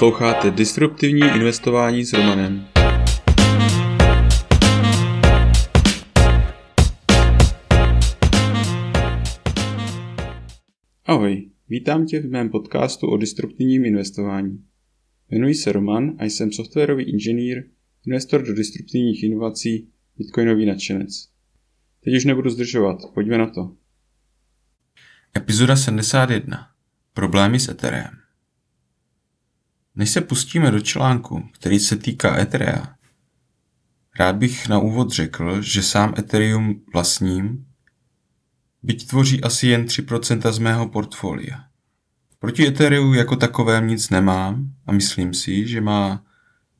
Posloucháte Disruptivní investování s Romanem. Ahoj, vítám tě v mém podcastu o disruptivním investování. Jmenuji se Roman a jsem softwarový inženýr, investor do disruptivních inovací, bitcoinový nadšenec. Teď už nebudu zdržovat, pojďme na to. Epizoda 71. Problémy s Ethereum. Než se pustíme do článku, který se týká Etherea, rád bych na úvod řekl, že sám Ethereum vlastním, byť tvoří asi jen 3% z mého portfolia. Proti Ethereu jako takovém nic nemám a myslím si, že má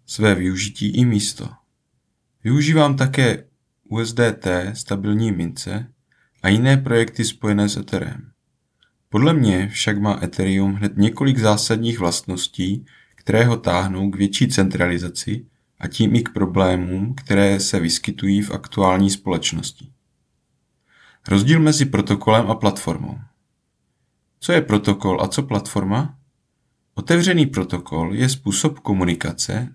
své využití i místo. Využívám také USDT, stabilní mince, a jiné projekty spojené s Ethereum. Podle mě však má Ethereum hned několik zásadních vlastností, které ho táhnou k větší centralizaci a tím i k problémům, které se vyskytují v aktuální společnosti. Rozdíl mezi protokolem a platformou. Co je protokol a co platforma? Otevřený protokol je způsob komunikace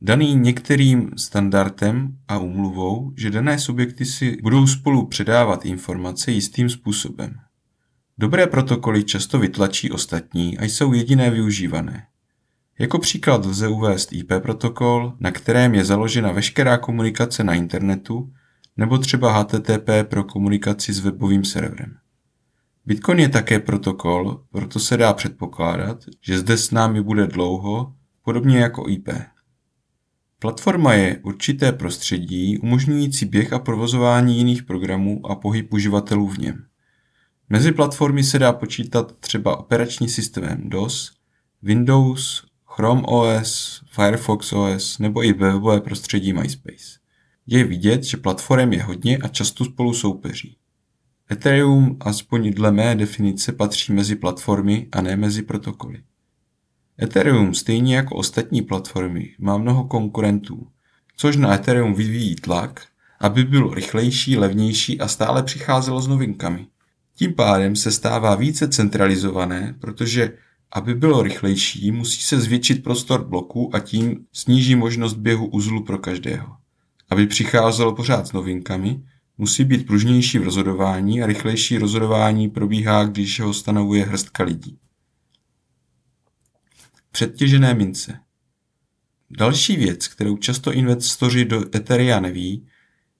daný některým standardem a umluvou, že dané subjekty si budou spolu předávat informace jistým způsobem. Dobré protokoly často vytlačí ostatní a jsou jediné využívané. Jako příklad lze uvést IP protokol, na kterém je založena veškerá komunikace na internetu, nebo třeba HTTP pro komunikaci s webovým serverem. Bitcoin je také protokol, proto se dá předpokládat, že zde s námi bude dlouho, podobně jako IP. Platforma je určité prostředí umožňující běh a provozování jiných programů a pohyb uživatelů v něm. Mezi platformy se dá počítat třeba operační systémem DOS, Windows, Chrome OS, Firefox OS nebo i webové prostředí MySpace. Je vidět, že platform je hodně a často spolu soupeří. Ethereum, aspoň dle mé definice, patří mezi platformy a ne mezi protokoly. Ethereum, stejně jako ostatní platformy, má mnoho konkurentů, což na Ethereum vyvíjí tlak, aby bylo rychlejší, levnější a stále přicházelo s novinkami. Tím pádem se stává více centralizované, protože aby bylo rychlejší, musí se zvětšit prostor bloku a tím sníží možnost běhu uzlu pro každého. Aby přicházelo pořád s novinkami, musí být pružnější v rozhodování a rychlejší rozhodování probíhá, když ho stanovuje hrstka lidí. Předtěžené mince Další věc, kterou často investoři do Etherea neví,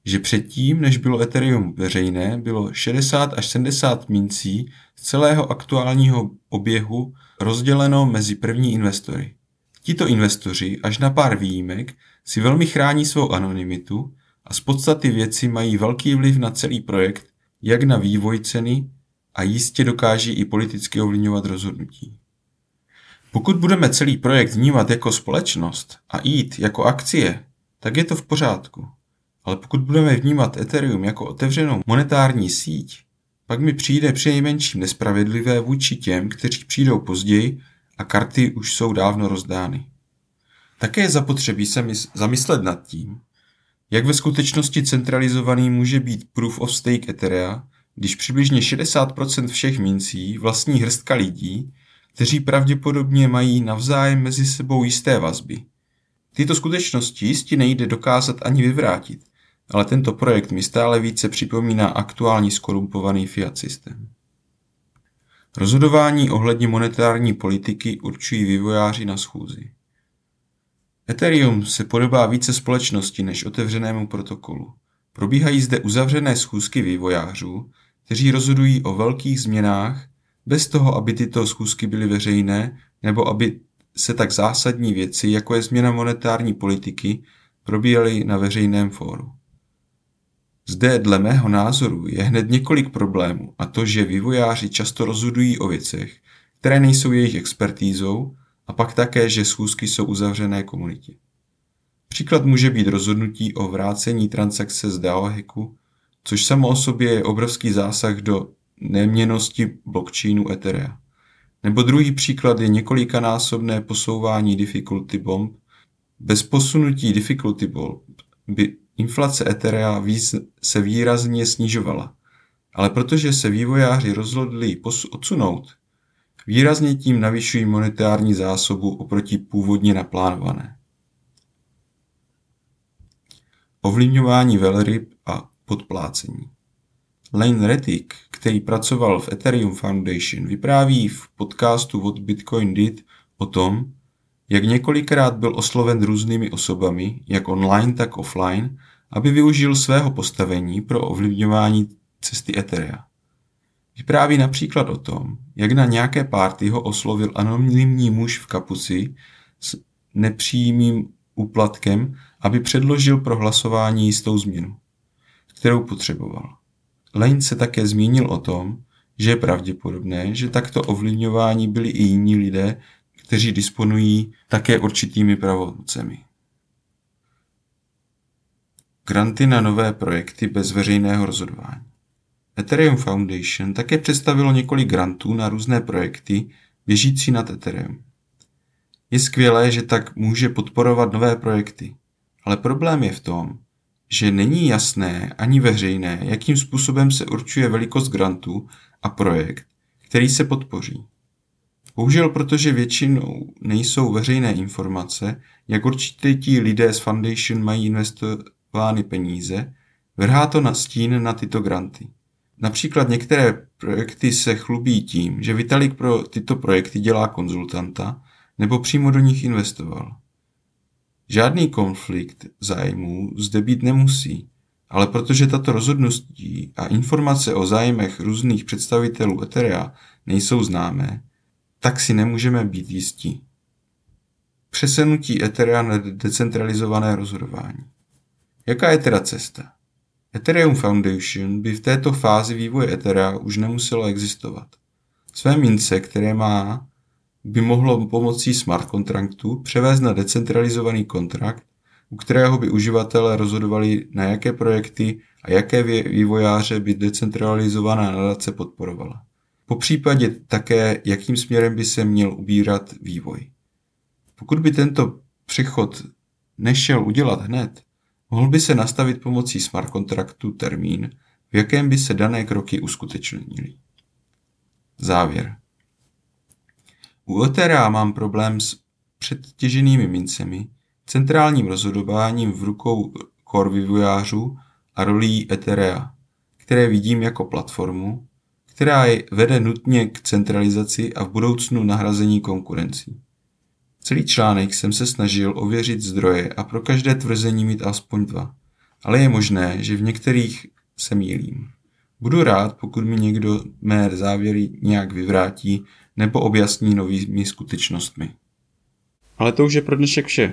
že předtím, než bylo Ethereum veřejné, bylo 60 až 70 mincí z celého aktuálního oběhu rozděleno mezi první investory. Tito investoři, až na pár výjimek, si velmi chrání svou anonymitu a z podstaty věci mají velký vliv na celý projekt, jak na vývoj ceny a jistě dokáží i politicky ovlivňovat rozhodnutí. Pokud budeme celý projekt vnímat jako společnost a jít jako akcie, tak je to v pořádku. Ale pokud budeme vnímat Ethereum jako otevřenou monetární síť, pak mi přijde přinejmenším nespravedlivé vůči těm, kteří přijdou později a karty už jsou dávno rozdány. Také je zapotřebí se zamyslet nad tím, jak ve skutečnosti centralizovaný může být Proof of Stake Etherea, když přibližně 60% všech mincí vlastní hrstka lidí, kteří pravděpodobně mají navzájem mezi sebou jisté vazby. Tyto skutečnosti jistě nejde dokázat ani vyvrátit, ale tento projekt mi stále více připomíná aktuální skorumpovaný fiat systém. Rozhodování ohledně monetární politiky určují vývojáři na schůzi. Ethereum se podobá více společnosti než otevřenému protokolu. Probíhají zde uzavřené schůzky vývojářů, kteří rozhodují o velkých změnách bez toho, aby tyto schůzky byly veřejné nebo aby se tak zásadní věci, jako je změna monetární politiky, probíhaly na veřejném fóru. Zde dle mého názoru je hned několik problémů a to, že vývojáři často rozhodují o věcech, které nejsou jejich expertízou a pak také, že schůzky jsou uzavřené komunitě. Příklad může být rozhodnutí o vrácení transakce z DAO hacku, což samo o sobě je obrovský zásah do neměnosti blockchainu Etherea. Nebo druhý příklad je několikanásobné posouvání difficulty bomb. Bez posunutí difficulty bomb by inflace Etherea se výrazně snižovala. Ale protože se vývojáři rozhodli odsunout Výrazně tím navyšují monetární zásobu oproti původně naplánované. Ovlivňování velryb a podplácení. Lane Rettig, který pracoval v Ethereum Foundation, vypráví v podcastu od Bitcoin Did o tom, jak několikrát byl osloven různými osobami, jak online, tak offline, aby využil svého postavení pro ovlivňování cesty Etherea. Vypráví například o tom, jak na nějaké párty ho oslovil anonymní muž v kapuci s nepřímým úplatkem, aby předložil pro hlasování jistou změnu, kterou potřeboval. Lane se také zmínil o tom, že je pravděpodobné, že takto ovlivňování byli i jiní lidé, kteří disponují také určitými pravomocemi. Granty na nové projekty bez veřejného rozhodování. Ethereum Foundation také představilo několik grantů na různé projekty běžící nad Ethereum. Je skvělé, že tak může podporovat nové projekty, ale problém je v tom, že není jasné ani veřejné, jakým způsobem se určuje velikost grantu a projekt, který se podpoří. Bohužel, protože většinou nejsou veřejné informace, jak určitě ti lidé z Foundation mají investovány peníze, vrhá to na stín na tyto granty. Například některé projekty se chlubí tím, že Vitalik pro tyto projekty dělá konzultanta nebo přímo do nich investoval. Žádný konflikt zájmů zde být nemusí, ale protože tato rozhodnutí a informace o zájmech různých představitelů Etherea nejsou známé, tak si nemůžeme být jistí. Přesenutí Etherea na decentralizované rozhodování. Jaká je teda cesta? Ethereum Foundation by v této fázi vývoje Etherea už nemuselo existovat. Své mince, které má, by mohlo pomocí smart kontraktu převést na decentralizovaný kontrakt, u kterého by uživatelé rozhodovali, na jaké projekty a jaké vývojáře by decentralizovaná nadace podporovala. Po případě také, jakým směrem by se měl ubírat vývoj. Pokud by tento přechod nešel udělat hned, mohl by se nastavit pomocí smart kontraktu termín, v jakém by se dané kroky uskutečnily. Závěr. U Etherea mám problém s předtěženými mincemi, centrálním rozhodováním v rukou core vývojářů a rolí Etherea, které vidím jako platformu, která je vede nutně k centralizaci a v budoucnu nahrazení konkurencí. Celý článek jsem se snažil ověřit zdroje a pro každé tvrzení mít aspoň dva, ale je možné, že v některých se mýlím. Budu rád, pokud mi někdo mé závěry nějak vyvrátí nebo objasní novými skutečnostmi. Ale to už je pro dnešek vše.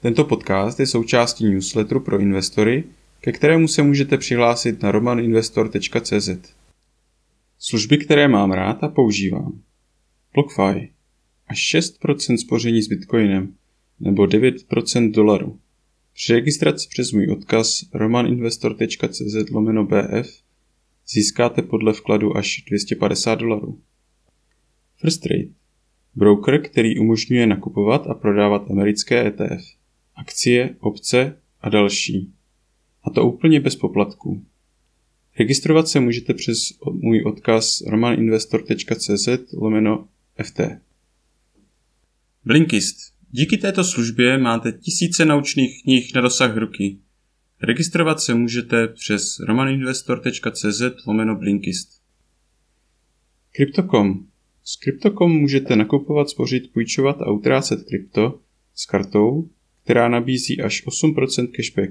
Tento podcast je součástí newsletteru pro investory, ke kterému se můžete přihlásit na romaninvestor.cz. Služby, které mám rád a používám. BlockFi. Až 6% spoření s Bitcoinem nebo 9% dolaru. Při registraci přes můj odkaz romaninvestor.cz lomeno BF získáte podle vkladu až 250 dolarů. First Trade. Broker, který umožňuje nakupovat a prodávat americké ETF, akcie, opce a další. A to úplně bez poplatků. Registrovat se můžete přes můj odkaz romaninvestor.cz lomeno FT. Blinkist. Díky této službě máte tisíce naučných knih na dosah ruky. Registrovat se můžete přes romaninvestor.cz lomeno Blinkist. Crypto.com s Crypto.com můžete nakupovat, spořit, půjčovat a utrácet krypto s kartou, která nabízí až 8% cashback.